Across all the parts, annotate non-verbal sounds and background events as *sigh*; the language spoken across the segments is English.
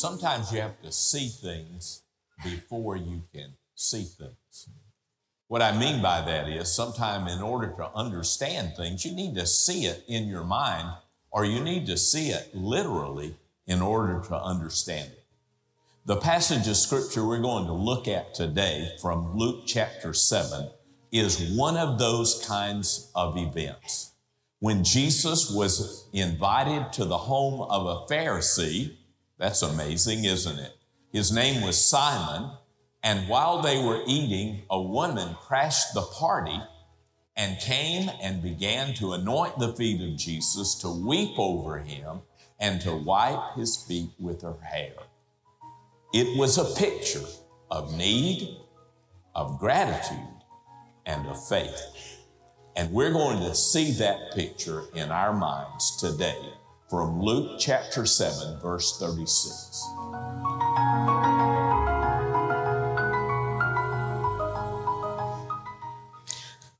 sometimes you have to see things before you can see things. What I mean by that is sometimes in order to understand things, you need to see it in your mind or you need to see it literally in order to understand it. The passage of scripture we're going to look at today from Luke chapter 7 is one of those kinds of events. When Jesus was invited to the home of a Pharisee, that's amazing, isn't it? His name was Simon, and while they were eating, a woman crashed the party and came and began to anoint the feet of Jesus, to weep over him, and to wipe his feet with her hair. It was a picture of need, of gratitude, and of faith. And we're going to see that picture in our minds today from Luke chapter 7, verse 36.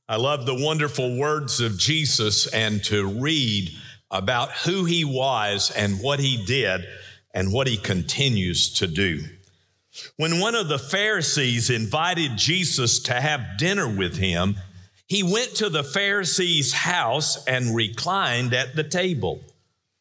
I love the wonderful words of Jesus and to read about who he was and what he did and what he continues to do. When one of the Pharisees invited Jesus to have dinner with him, he went to the Pharisee's house and reclined at the table.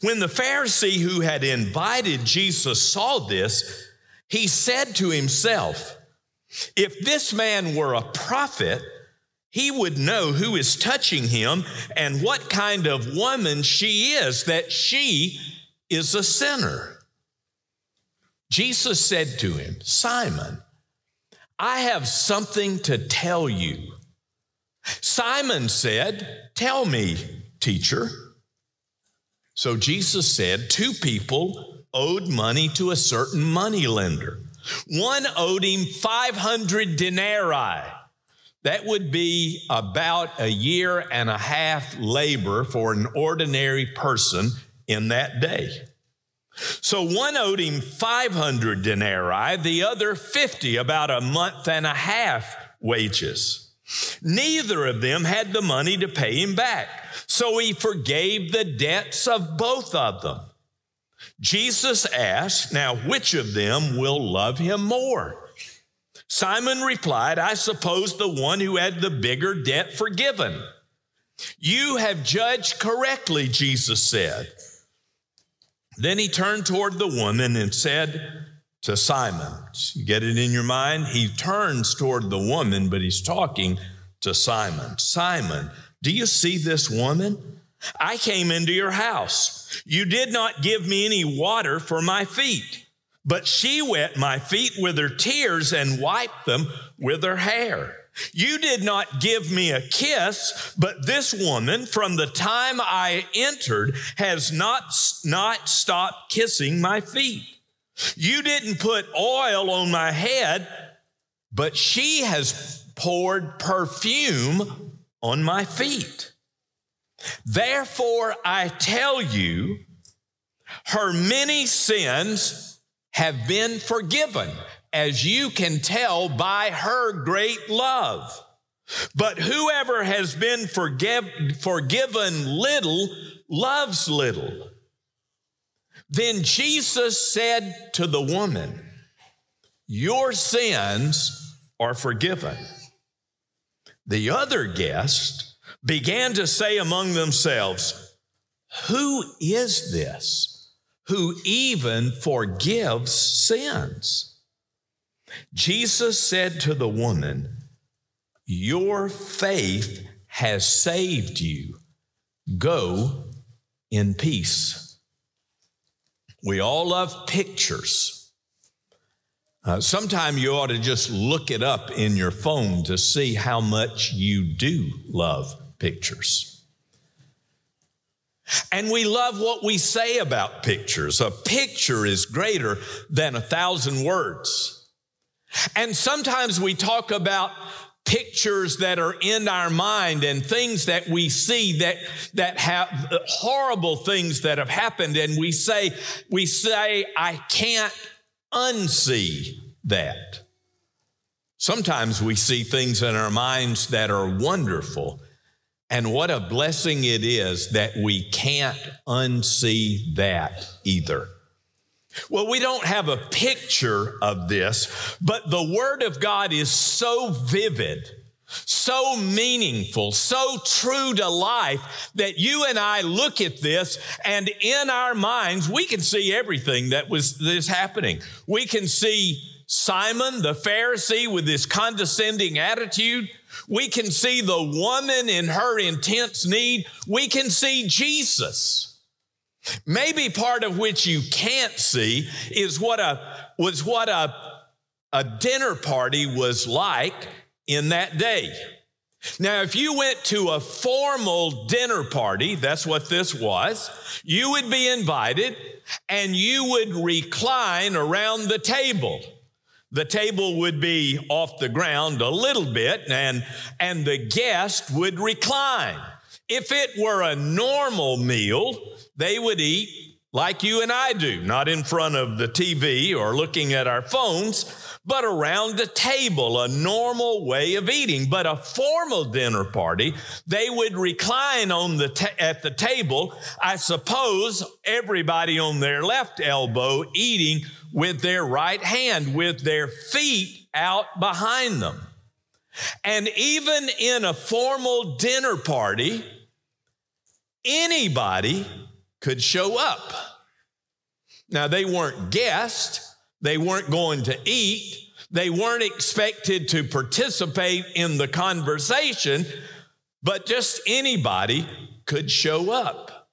When the Pharisee who had invited Jesus saw this, he said to himself, If this man were a prophet, he would know who is touching him and what kind of woman she is, that she is a sinner. Jesus said to him, Simon, I have something to tell you. Simon said, Tell me, teacher. So Jesus said, Two people owed money to a certain money lender. One owed him 500 denarii that would be about a year and a half labor for an ordinary person in that day. So one owed him 500 denarii, the other 50, about a month and a half wages. Neither of them had the money to pay him back. So he forgave the debts of both of them. Jesus asked, Now, which of them will love him more? Simon replied, I suppose the one who had the bigger debt forgiven. You have judged correctly, Jesus said. Then he turned toward the woman and said to Simon, You get it in your mind? He turns toward the woman, but he's talking to Simon. Simon, do you see this woman? I came into your house. You did not give me any water for my feet but she wet my feet with her tears and wiped them with her hair. You did not give me a kiss, but this woman from the time I entered has not, not stopped kissing my feet. You didn't put oil on my head, but she has poured perfume on my feet. Therefore, I tell you, her many sins have been forgiven, as you can tell by her great love. But whoever has been forgive, forgiven little loves little. Then Jesus said to the woman, Your sins are forgiven. The other guests began to say among themselves, Who is this? who even forgives sins. Jesus said to the woman, Your faith has saved you. Go in peace. We all love pictures. Uh, Sometime you ought to just look it up in your phone to see how much you do love pictures. And we love what we say about pictures. A picture is greater than a thousand words. And sometimes we talk about pictures that are in our mind and things that we see that, that have uh, horrible things that have happened. And we say, we say, I can't unsee that. Sometimes we see things in our minds that are wonderful. And what a blessing it is that we can't unsee that either. Well, we don't have a picture of this, but the Word of God is so vivid, so meaningful, so true to life that you and I look at this and in our minds, we can see everything that was this happening. We can see Simon the Pharisee with his condescending attitude. We can see the woman in her intense need. We can see Jesus Maybe part of which you can't see is what a was what a, a dinner party was like in that day. Now, if you went to a formal dinner party, that's what this was, you would be invited and you would recline around the table. The table would be off the ground a little bit and, and the guest would recline. If it were a normal meal, they would eat like you and I do, not in front of the TV or looking at our phones, but around the table, a normal way of eating. But a formal dinner party, they would recline on the ta- at the table. I suppose everybody on their left elbow eating with their right hand, with their feet out behind them. And even in a formal dinner party, anybody could show up. Now, they weren't guests, they weren't going to eat, they weren't expected to participate in the conversation, but just anybody could show up.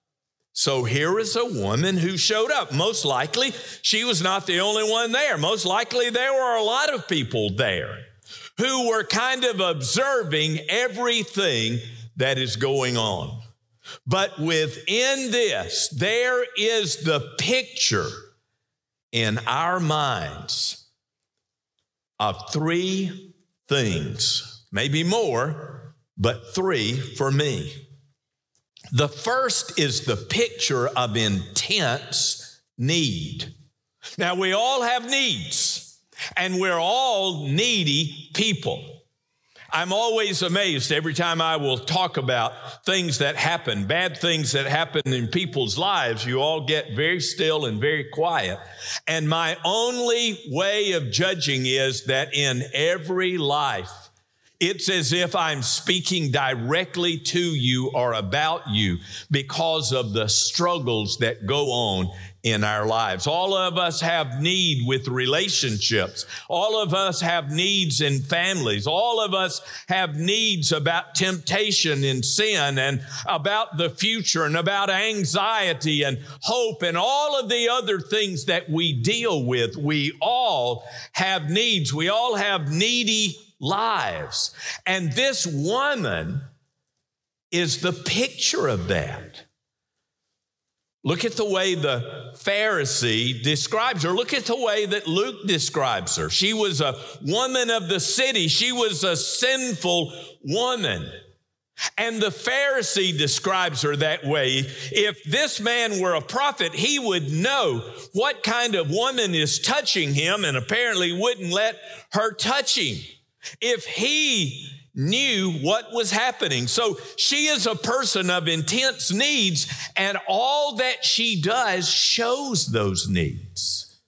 So here is a woman who showed up. Most likely, she was not the only one there. Most likely, there were a lot of people there who were kind of observing everything that is going on. But within this, there is the picture in our minds of three things, maybe more, but three for me. The first is the picture of intense need. Now, we all have needs, and we're all needy people. I'm always amazed every time I will talk about things that happen, bad things that happen in people's lives. You all get very still and very quiet. And my only way of judging is that in every life, it's as if I'm speaking directly to you or about you because of the struggles that go on in our lives. All of us have need with relationships. All of us have needs in families. All of us have needs about temptation and sin and about the future and about anxiety and hope and all of the other things that we deal with. We all have needs. We all have needy lives. And this woman is the picture of that. Look at the way the Pharisee describes her. Look at the way that Luke describes her. She was a woman of the city. She was a sinful woman. And the Pharisee describes her that way. If this man were a prophet, he would know what kind of woman is touching him and apparently wouldn't let her touch him. If he knew what was happening. So she is a person of intense needs, and all that she does shows those needs.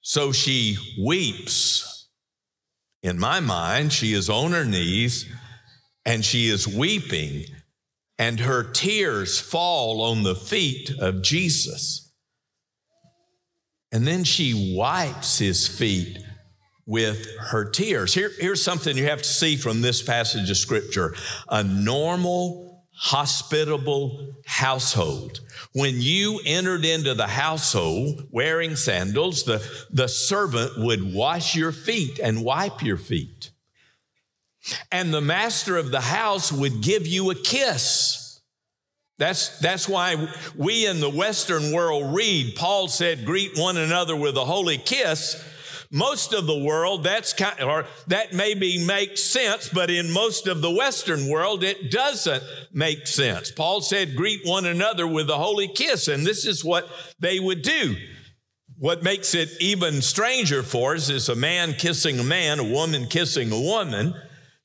So she weeps. In my mind, she is on her knees and she is weeping, and her tears fall on the feet of Jesus. And then she wipes his feet with her tears. Here, here's something you have to see from this passage of scripture a normal, hospitable household. When you entered into the household wearing sandals, the, the servant would wash your feet and wipe your feet. and the master of the house would give you a kiss. That's, that's why we in the Western world read, Paul said, greet one another with a holy kiss. Most of the world, that's kind, or that maybe makes sense, but in most of the Western world, it doesn't make sense. Paul said, greet one another with a holy kiss, and this is what they would do. What makes it even stranger for us is a man kissing a man, a woman kissing a woman.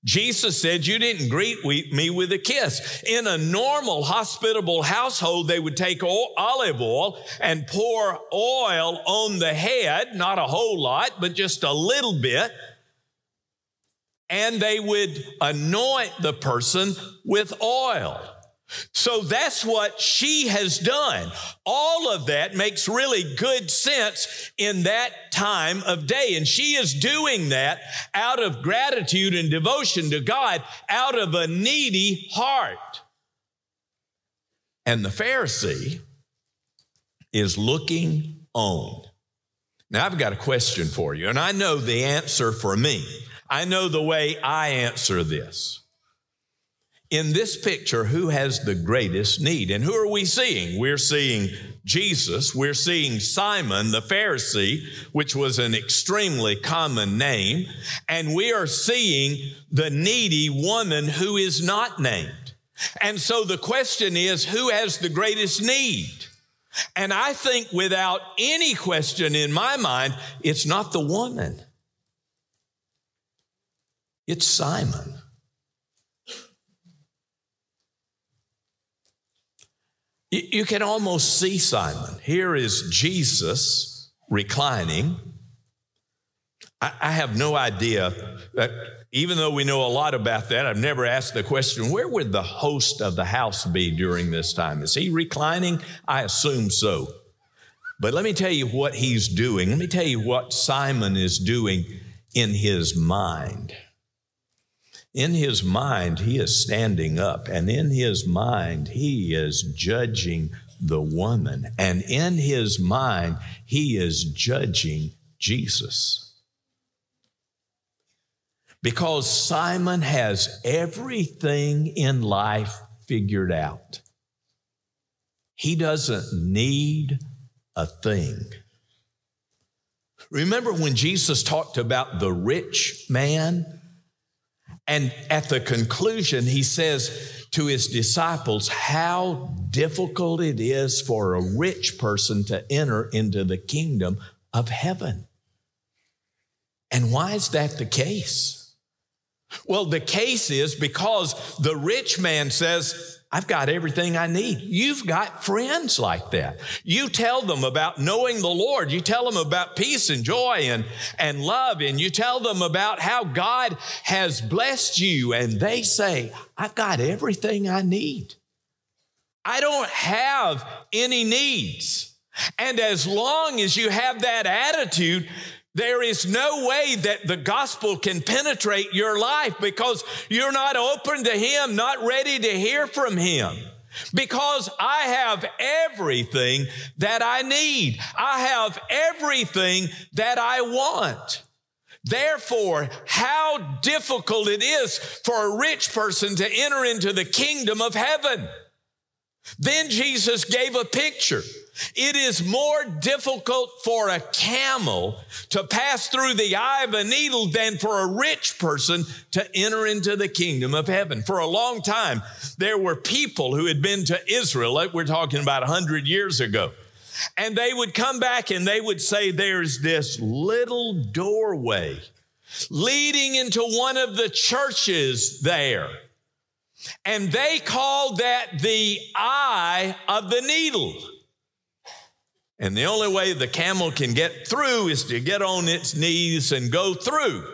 Jesus said, You didn't greet me with a kiss. In a normal, hospitable household, they would take olive oil and pour oil on the head, not a whole lot, but just a little bit. And they would anoint the person with oil. So that's what she has done. All of that makes really good sense in that time of day. And she is doing that out of gratitude and devotion to God, out of a needy heart. And the Pharisee is looking on. Now, I've got a question for you, and I know the answer for me. I know the way I answer this in this picture, who has the greatest need? And who are we seeing? We're seeing Jesus. We're seeing Simon the Pharisee, which was an extremely common name. And we are seeing the needy woman who is not named. And so the question is, who has the greatest need? And I think without any question in my mind, it's not the woman. It's Simon. You can almost see Simon. Here is Jesus reclining. I have no idea uh, even though we know a lot about that, I've never asked the question where would the host of the house be during this time? Is he reclining? I assume so. But let me tell you what he's doing. Let me tell you what Simon is doing in his mind. In his mind, he is standing up, and in his mind, he is judging the woman. And in his mind, he is judging Jesus. Because Simon has everything in life figured out. He doesn't need a thing. Remember when Jesus talked about the rich man? And at the conclusion, he says to his disciples how difficult it is for a rich person to enter into the kingdom of heaven. And why is that the case? Well, the case is because the rich man says, I've got everything I need. You've got friends like that. You tell them about knowing the Lord. You tell them about peace and joy and, and love. And you tell them about how God has blessed you. And they say, I've got everything I need. I don't have any needs. And as long as you have that attitude, there is no way that the gospel can penetrate your life because you're not open to Him, not ready to hear from Him. Because I have everything that I need. I have everything that I want. Therefore, how difficult it is for a rich person to enter into the kingdom of heaven. Then Jesus gave a picture. It is more difficult for a camel to pass through the eye of a needle than for a rich person to enter into the kingdom of heaven. For a long time, there were people who had been to Israel, like we're talking about 100 years ago, and they would come back and they would say, There's this little doorway leading into one of the churches there. And they called that the eye of the needle. And the only way the camel can get through is to get on its knees and go through.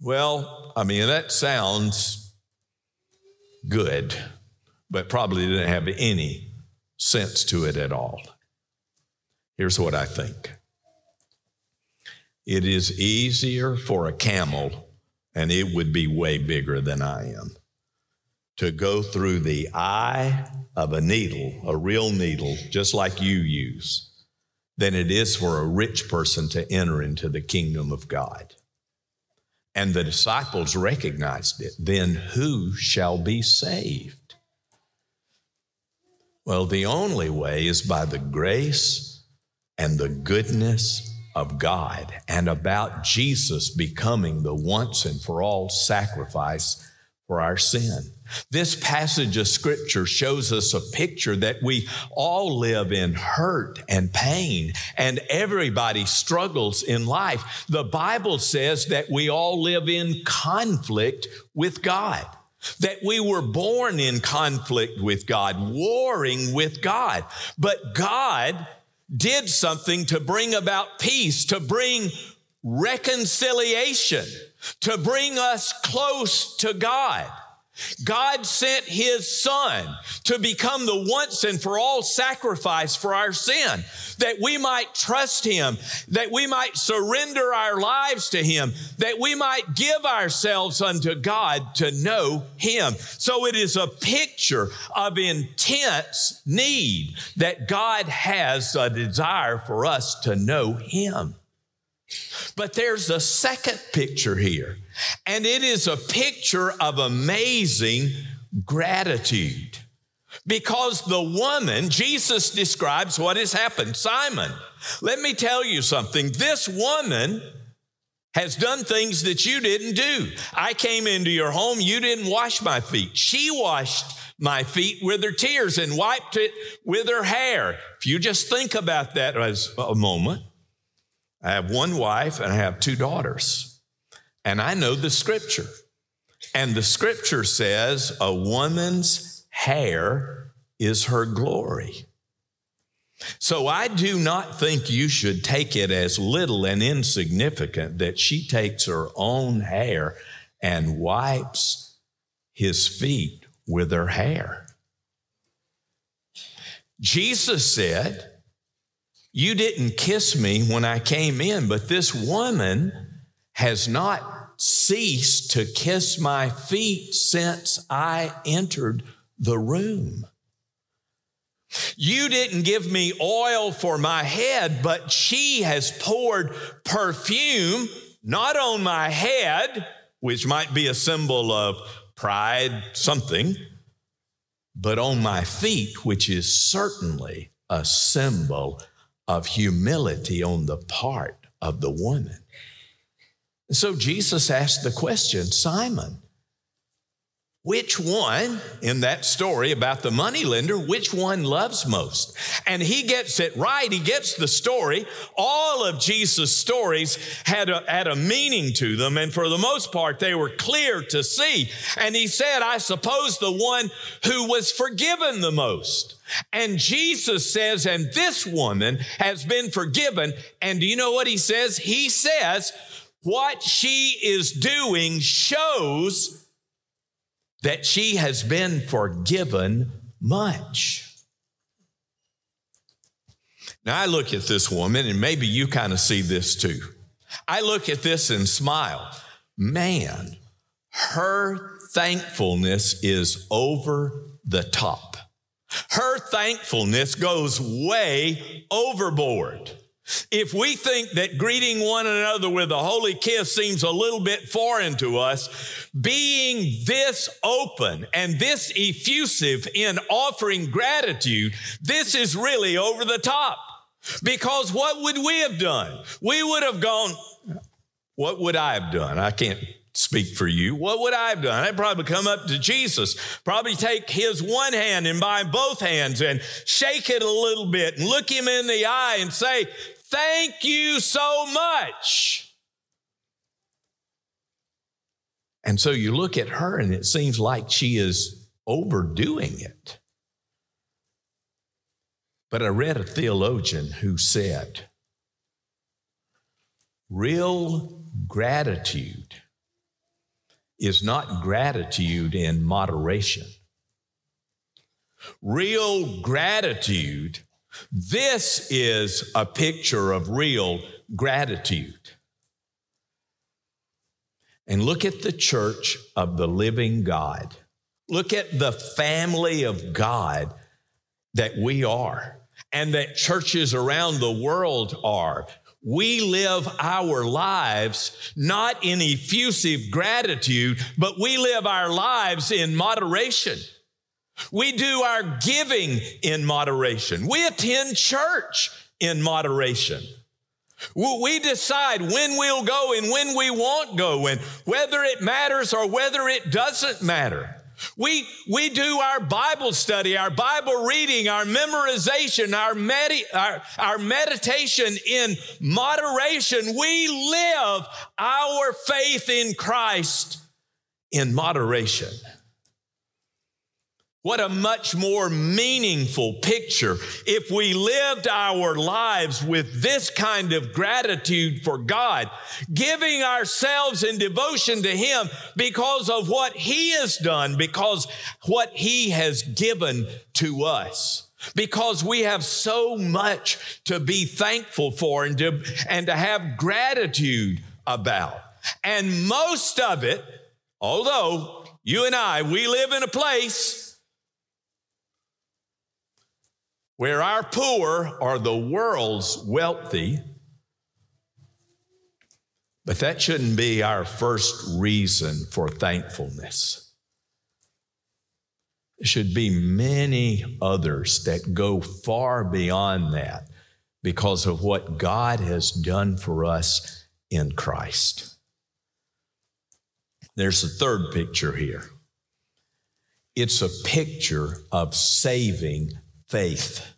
Well, I mean, that sounds good, but probably didn't have any sense to it at all. Here's what I think it is easier for a camel, and it would be way bigger than I am, to go through the eye of a needle, a real needle, just like you use, than it is for a rich person to enter into the kingdom of God. And the disciples recognized it. Then who shall be saved? Well, the only way is by the grace and the goodness of God and about Jesus becoming the once and for all sacrifice for our sin. This passage of scripture shows us a picture that we all live in hurt and pain, and everybody struggles in life. The Bible says that we all live in conflict with God that we were born in conflict with God, warring with God. But God did something to bring about peace, to bring reconciliation, to bring us close to God. God sent his son to become the once and for all sacrifice for our sin, that we might trust him, that we might surrender our lives to him, that we might give ourselves unto God to know him. So it is a picture of intense need that God has a desire for us to know him. But there's a second picture here, and it is a picture of amazing gratitude. Because the woman, Jesus describes what has happened. Simon, let me tell you something. This woman has done things that you didn't do. I came into your home, you didn't wash my feet. She washed my feet with her tears and wiped it with her hair. If you just think about that as a moment, I have one wife and I have two daughters. And I know the scripture. And the scripture says a woman's hair is her glory. So I do not think you should take it as little and insignificant that she takes her own hair and wipes his feet with her hair. Jesus said, you didn't kiss me when I came in, but this woman has not ceased to kiss my feet since I entered the room. You didn't give me oil for my head, but she has poured perfume not on my head, which might be a symbol of pride, something, but on my feet, which is certainly a symbol of humility on the part of the woman. So Jesus asked the question Simon, which one in that story about the money lender, which one loves most? And he gets it right. He gets the story. All of Jesus' stories had a, had a meaning to them. And for the most part, they were clear to see. And he said, I suppose the one who was forgiven the most. And Jesus says, and this woman has been forgiven. And do you know what he says? He says, what she is doing shows that she has been forgiven much. Now, I look at this woman, and maybe you kind of see this too. I look at this and smile. Man, her thankfulness is over the top. Her thankfulness goes way overboard. If we think that greeting one another with a holy kiss seems a little bit foreign to us, being this open and this effusive in offering gratitude, this is really over the top. Because what would we have done? We would have gone, what would I have done? I can't speak for you. What would I have done? I'd probably come up to Jesus, probably take his one hand and by both hands and shake it a little bit and look him in the eye and say, Thank you so much. And so you look at her and it seems like she is overdoing it. But I read a theologian who said, real gratitude is not gratitude in moderation. Real gratitude this is a picture of real gratitude. And look at the church of the living God. Look at the family of God that we are and that churches around the world are. We live our lives not in effusive gratitude, but we live our lives in moderation. We do our giving in moderation. We attend church in moderation. We decide when we'll go and when we won't go and whether it matters or whether it doesn't matter. We, we do our Bible study, our Bible reading, our memorization, our, med- our, our meditation in moderation. We live our faith in Christ in moderation. What a much more meaningful picture if we lived our lives with this kind of gratitude for God, giving ourselves in devotion to Him because of what He has done, because what He has given to us. Because we have so much to be thankful for and to, and to have gratitude about. And most of it, although you and I, we live in a place where our poor are the world's wealthy. But that shouldn't be our first reason for thankfulness. There should be many others that go far beyond that because of what God has done for us in Christ. There's a third picture here. It's a picture of saving faith.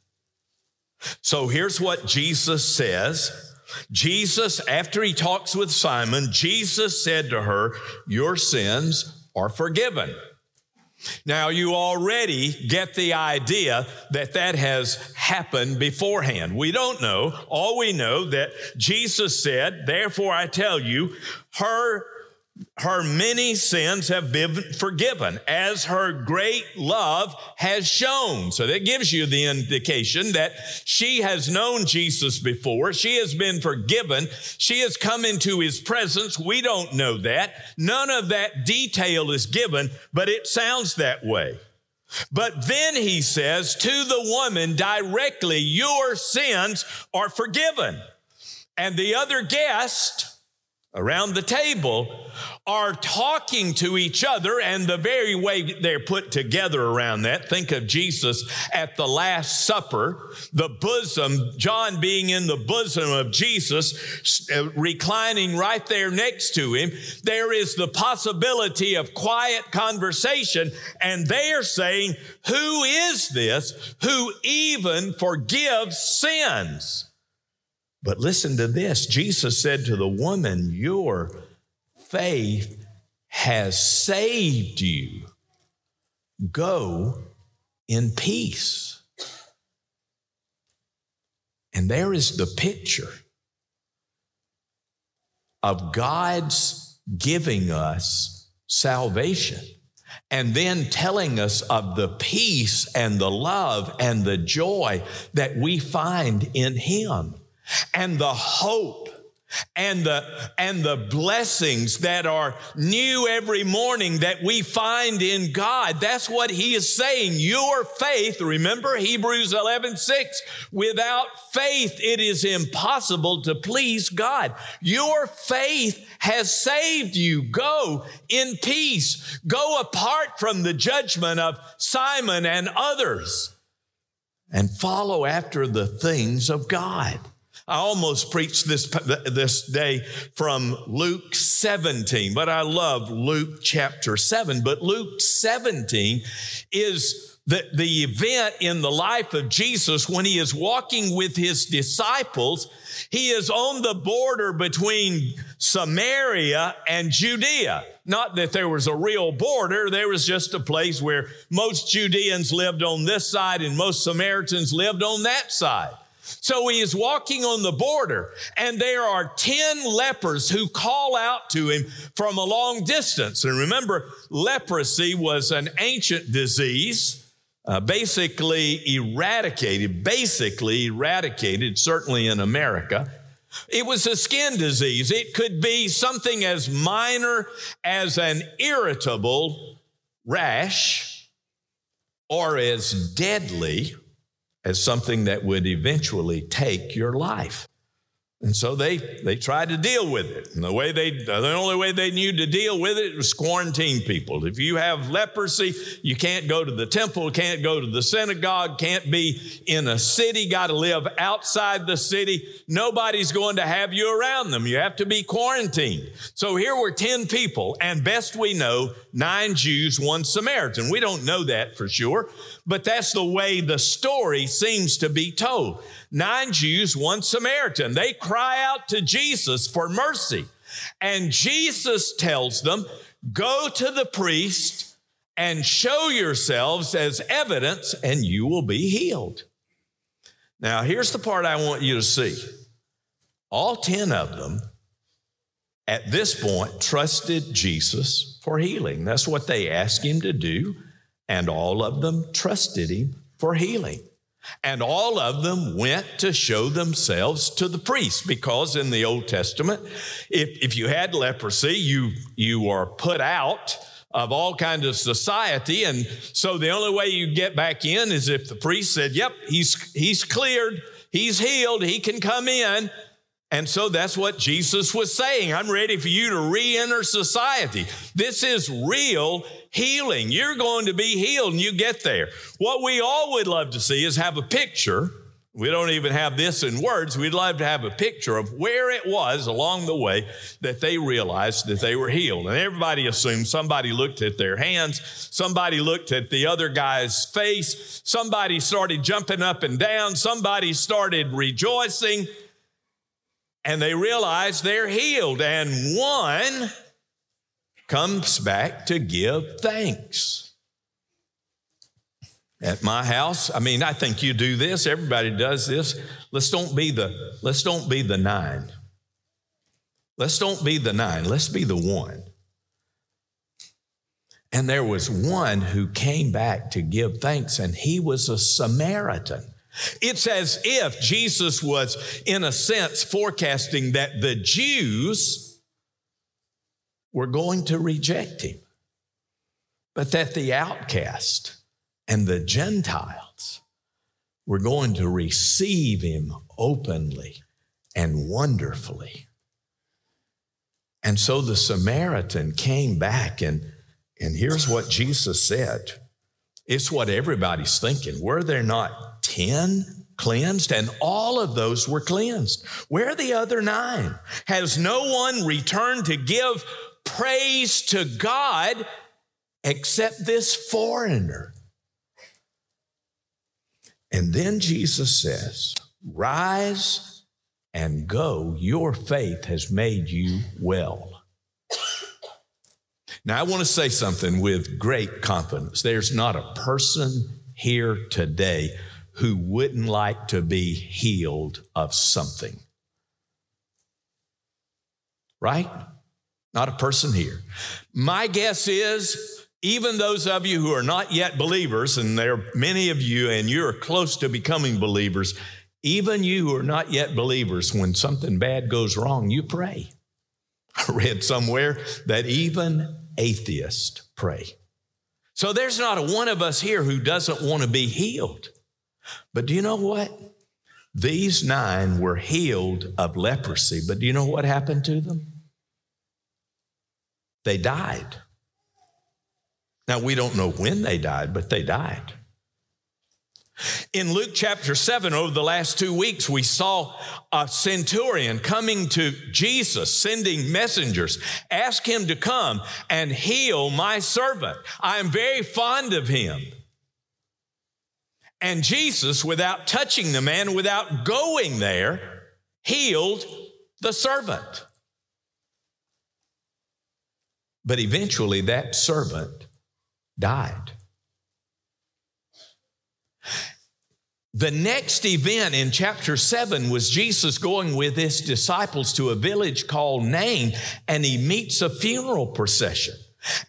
So here's what Jesus says. Jesus, after he talks with Simon, Jesus said to her, Your sins are forgiven. Now, you already get the idea that that has happened beforehand. We don't know. All we know that Jesus said, Therefore I tell you, her her many sins have been forgiven as her great love has shown. So that gives you the indication that she has known Jesus before. She has been forgiven. She has come into his presence. We don't know that. None of that detail is given, but it sounds that way. But then he says to the woman directly, Your sins are forgiven. And the other guest, around the table are talking to each other and the very way they're put together around that. Think of jesus at the last supper the bosom john being in the bosom of jesus uh, reclining right there next to him. There is the possibility of quiet conversation and they are saying who is this who even forgives sins but listen to this Jesus said to the woman, Your faith has saved you. Go in peace. And there is the picture of God's giving us salvation and then telling us of the peace and the love and the joy that we find in Him and the hope and the and the blessings that are new every morning that we find in God that's what he is saying. Your faith remember Hebrews 11 6 without faith it is impossible to please God. Your faith has saved you. Go in peace. Go apart from the judgment of Simon and others and follow after the things of God I almost preached this, this day from Luke 17, but I love Luke chapter 7. But Luke 17 is the, the event in the life of Jesus when he is walking with his disciples. He is on the border between Samaria and Judea. Not that there was a real border, there was just a place where most Judeans lived on this side and most Samaritans lived on that side. So he is walking on the border, and there are 10 lepers who call out to him from a long distance. And remember, leprosy was an ancient disease, uh, basically eradicated, basically eradicated, certainly in America. It was a skin disease. It could be something as minor as an irritable rash or as deadly as something that would eventually take your life. And so they, they tried to deal with it. And the way they, the only way they knew to deal with it was quarantine people. If you have leprosy, you can't go to the temple, can't go to the synagogue, can't be in a city, got to live outside the city. Nobody's going to have you around them. You have to be quarantined. So here were 10 people, and best we know, nine Jews, one Samaritan. We don't know that for sure, but that's the way the story seems to be told nine Jews, one Samaritan. They cry out to Jesus for mercy. And Jesus tells them, Go to the priest and show yourselves as evidence, and you will be healed. Now, here's the part I want you to see. All 10 of them at this point trusted Jesus for healing. That's what they asked him to do, and all of them trusted him for healing. And all of them went to show themselves to the priest because in the Old Testament, if, if you had leprosy, you, you were put out of all kinds of society. And so the only way you get back in is if the priest said, Yep, he's, he's cleared, he's healed, he can come in. And so that's what Jesus was saying. I'm ready for you to re enter society. This is real healing. You're going to be healed and you get there. What we all would love to see is have a picture. We don't even have this in words. We'd love to have a picture of where it was along the way that they realized that they were healed. And everybody assumed somebody looked at their hands, somebody looked at the other guy's face, somebody started jumping up and down, somebody started rejoicing and they realize they're healed. And one comes back to give thanks. At my house, I mean, I think you do this, everybody does this. Let's don't be the let's don't be the nine. Let's don't be the nine, let's be the one. And there was one who came back to give thanks, and he was a Samaritan. It's as if Jesus was, in a sense, forecasting that the Jews were going to reject him, but that the outcast and the Gentiles were going to receive him openly and wonderfully. And so the Samaritan came back, and, and here's what Jesus said. It's what everybody's thinking. Were there not 10 cleansed, and all of those were cleansed. Where are the other nine? Has no one returned to give praise to God except this foreigner? And then Jesus says, Rise and go, your faith has made you well. Now, I want to say something with great confidence. There's not a person here today who wouldn't like to be healed of something. Right? Not a person here. My guess is even those of you who are not yet believers, and there are many of you, and you're close to becoming believers, even you who are not yet believers, when something bad goes wrong, you pray. *laughs* I read somewhere that even atheists pray. So there's not a one of us here who doesn't want to be healed. But do you know what? These nine were healed of leprosy, but do you know what happened to them? They died. Now, we don't know when they died, but they died. In Luke chapter 7, over the last two weeks, we saw a centurion coming to Jesus, sending messengers, ask him to come and heal my servant. I am very fond of him. And Jesus, without touching the man, without going there, healed the servant. But eventually that servant died. The next event in chapter 7 was Jesus going with his disciples to a village called Nain, and he meets a funeral procession.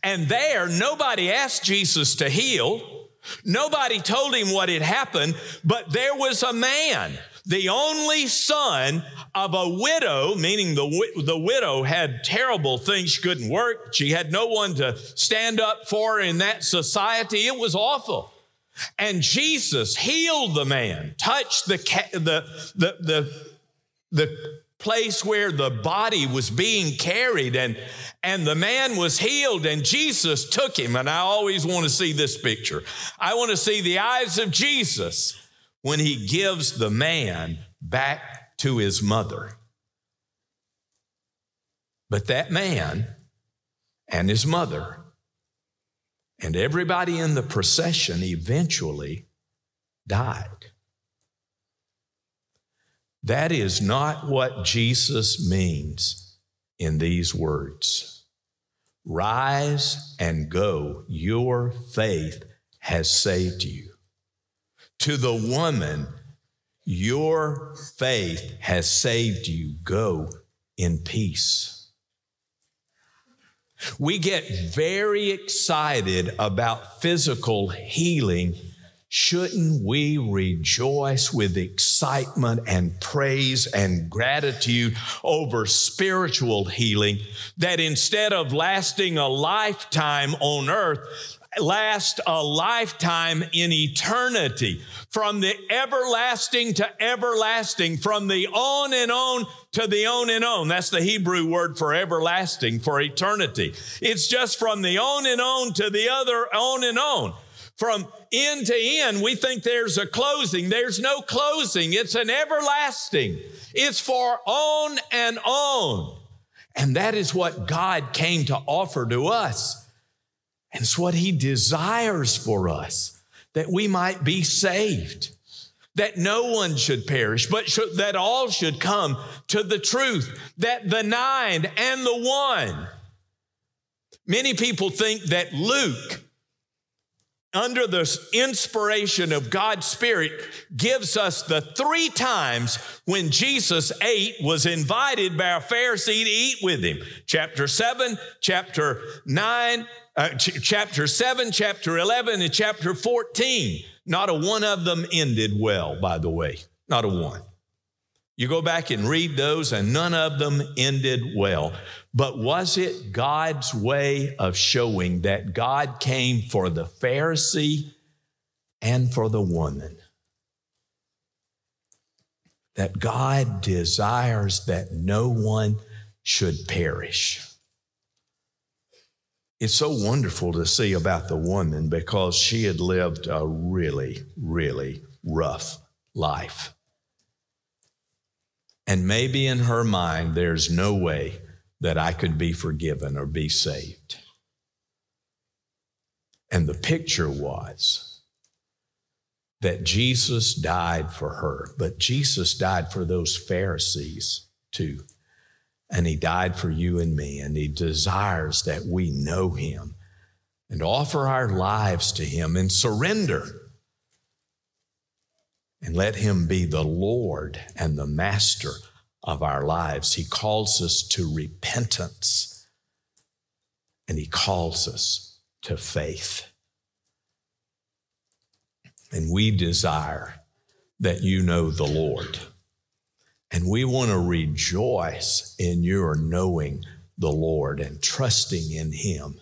And there, nobody asked Jesus to heal. Nobody told him what had happened, but there was a man, the only son of a widow, meaning the, the widow had terrible things. She couldn't work. She had no one to stand up for in that society. It was awful. And Jesus healed the man, touched the, the, the, the, the place where the body was being carried and and the man was healed and Jesus took him and I always want to see this picture. I want to see the eyes of Jesus when he gives the man back to his mother. But that man and his mother and everybody in the procession eventually died. That is not what Jesus means in these words. Rise and go. Your faith has saved you. To the woman, your faith has saved you. Go in peace. We get very excited about physical healing shouldn't we rejoice with excitement and praise and gratitude over spiritual healing that instead of lasting a lifetime on earth, last a lifetime in eternity from the everlasting to everlasting, from the on and on to the on and on. That's the Hebrew word for everlasting, for eternity. It's just from the on and on to the other on and on. From end to end, we think there's a closing. There's no closing. It's an everlasting. It's for on and on. And that is what God came to offer to us. And it's what He desires for us that we might be saved, that no one should perish, but should, that all should come to the truth, that the nine and the one. Many people think that Luke under the inspiration of God's Spirit, gives us the three times when Jesus ate, was invited by a Pharisee to eat with him. Chapter 7, chapter 9, uh, ch- chapter 7, chapter 11, and chapter 14. Not a one of them ended well, by the way. Not a one. You go back and read those, and none of them ended well. But was it God's way of showing that God came for the Pharisee and for the woman? That God desires that no one should perish. It's so wonderful to see about the woman because she had lived a really, really rough life. And maybe in her mind, there's no way that I could be forgiven or be saved. And the picture was that Jesus died for her, but Jesus died for those Pharisees too. And he died for you and me, and he desires that we know him and offer our lives to him and surrender and let Him be the Lord and the Master of our lives. He calls us to repentance and He calls us to faith. And we desire that you know the Lord. And we want to rejoice in your knowing the Lord and trusting in Him.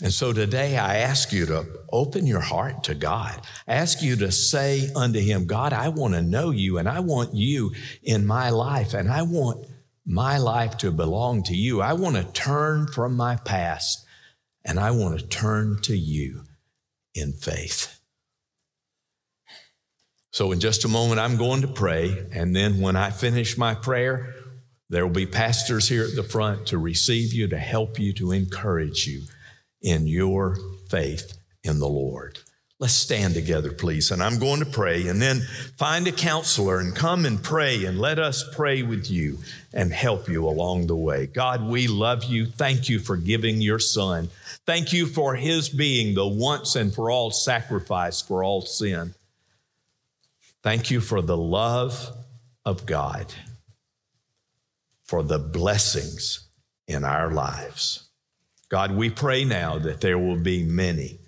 And so today I ask you to open your heart to God. I ask you to say unto Him, God, I want to know you and I want you in my life and I want my life to belong to you. I want to turn from my past and I want to turn to you in faith. So, in just a moment, I'm going to pray. And then when I finish my prayer, there will be pastors here at the front to receive you, to help you, to encourage you in your faith in the Lord. Let's stand together, please. And I'm going to pray and then find a counselor and come and pray and let us pray with you and help you along the way. God, we love you. Thank you for giving your son. Thank you for his being the once and for all sacrifice for all sin. Thank you for the love of God, for the blessings in our lives. God, we pray now that there will be many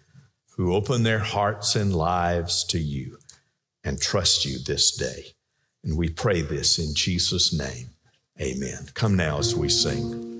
who open their hearts and lives to you and trust you this day. And we pray this in Jesus' name. Amen. Come now as we sing.